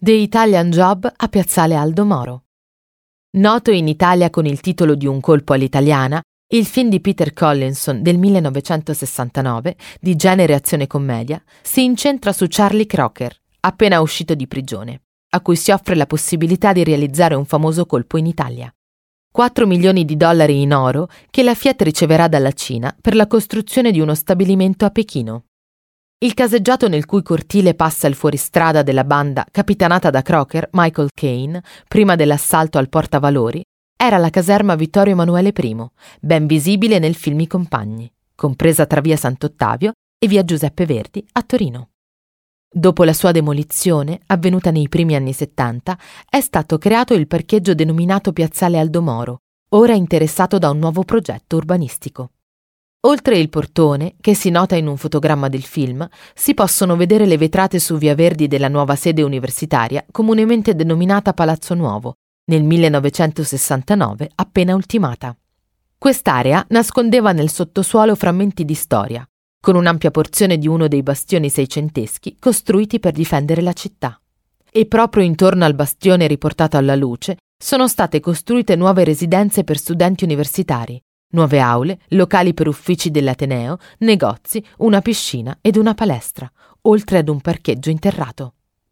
The Italian Job a Piazzale Aldo Moro. Noto in Italia con il titolo di Un colpo all'italiana, il film di Peter Collinson del 1969, di genere azione commedia, si incentra su Charlie Crocker, appena uscito di prigione, a cui si offre la possibilità di realizzare un famoso colpo in Italia. 4 milioni di dollari in oro che la Fiat riceverà dalla Cina per la costruzione di uno stabilimento a Pechino. Il caseggiato nel cui cortile passa il fuoristrada della banda capitanata da Crocker, Michael Kane, prima dell'assalto al portavalori, era la caserma Vittorio Emanuele I, ben visibile nel film I Compagni, compresa tra via Sant'Ottavio e via Giuseppe Verdi a Torino. Dopo la sua demolizione, avvenuta nei primi anni 70, è stato creato il parcheggio denominato Piazzale Aldomoro, ora interessato da un nuovo progetto urbanistico. Oltre il portone, che si nota in un fotogramma del film, si possono vedere le vetrate su Via Verdi della nuova sede universitaria, comunemente denominata Palazzo Nuovo, nel 1969 appena ultimata. Quest'area nascondeva nel sottosuolo frammenti di storia, con un'ampia porzione di uno dei bastioni seicenteschi costruiti per difendere la città. E proprio intorno al bastione riportato alla luce sono state costruite nuove residenze per studenti universitari, nuove aule, locali per uffici dell'Ateneo, negozi, una piscina ed una palestra, oltre ad un parcheggio interrato.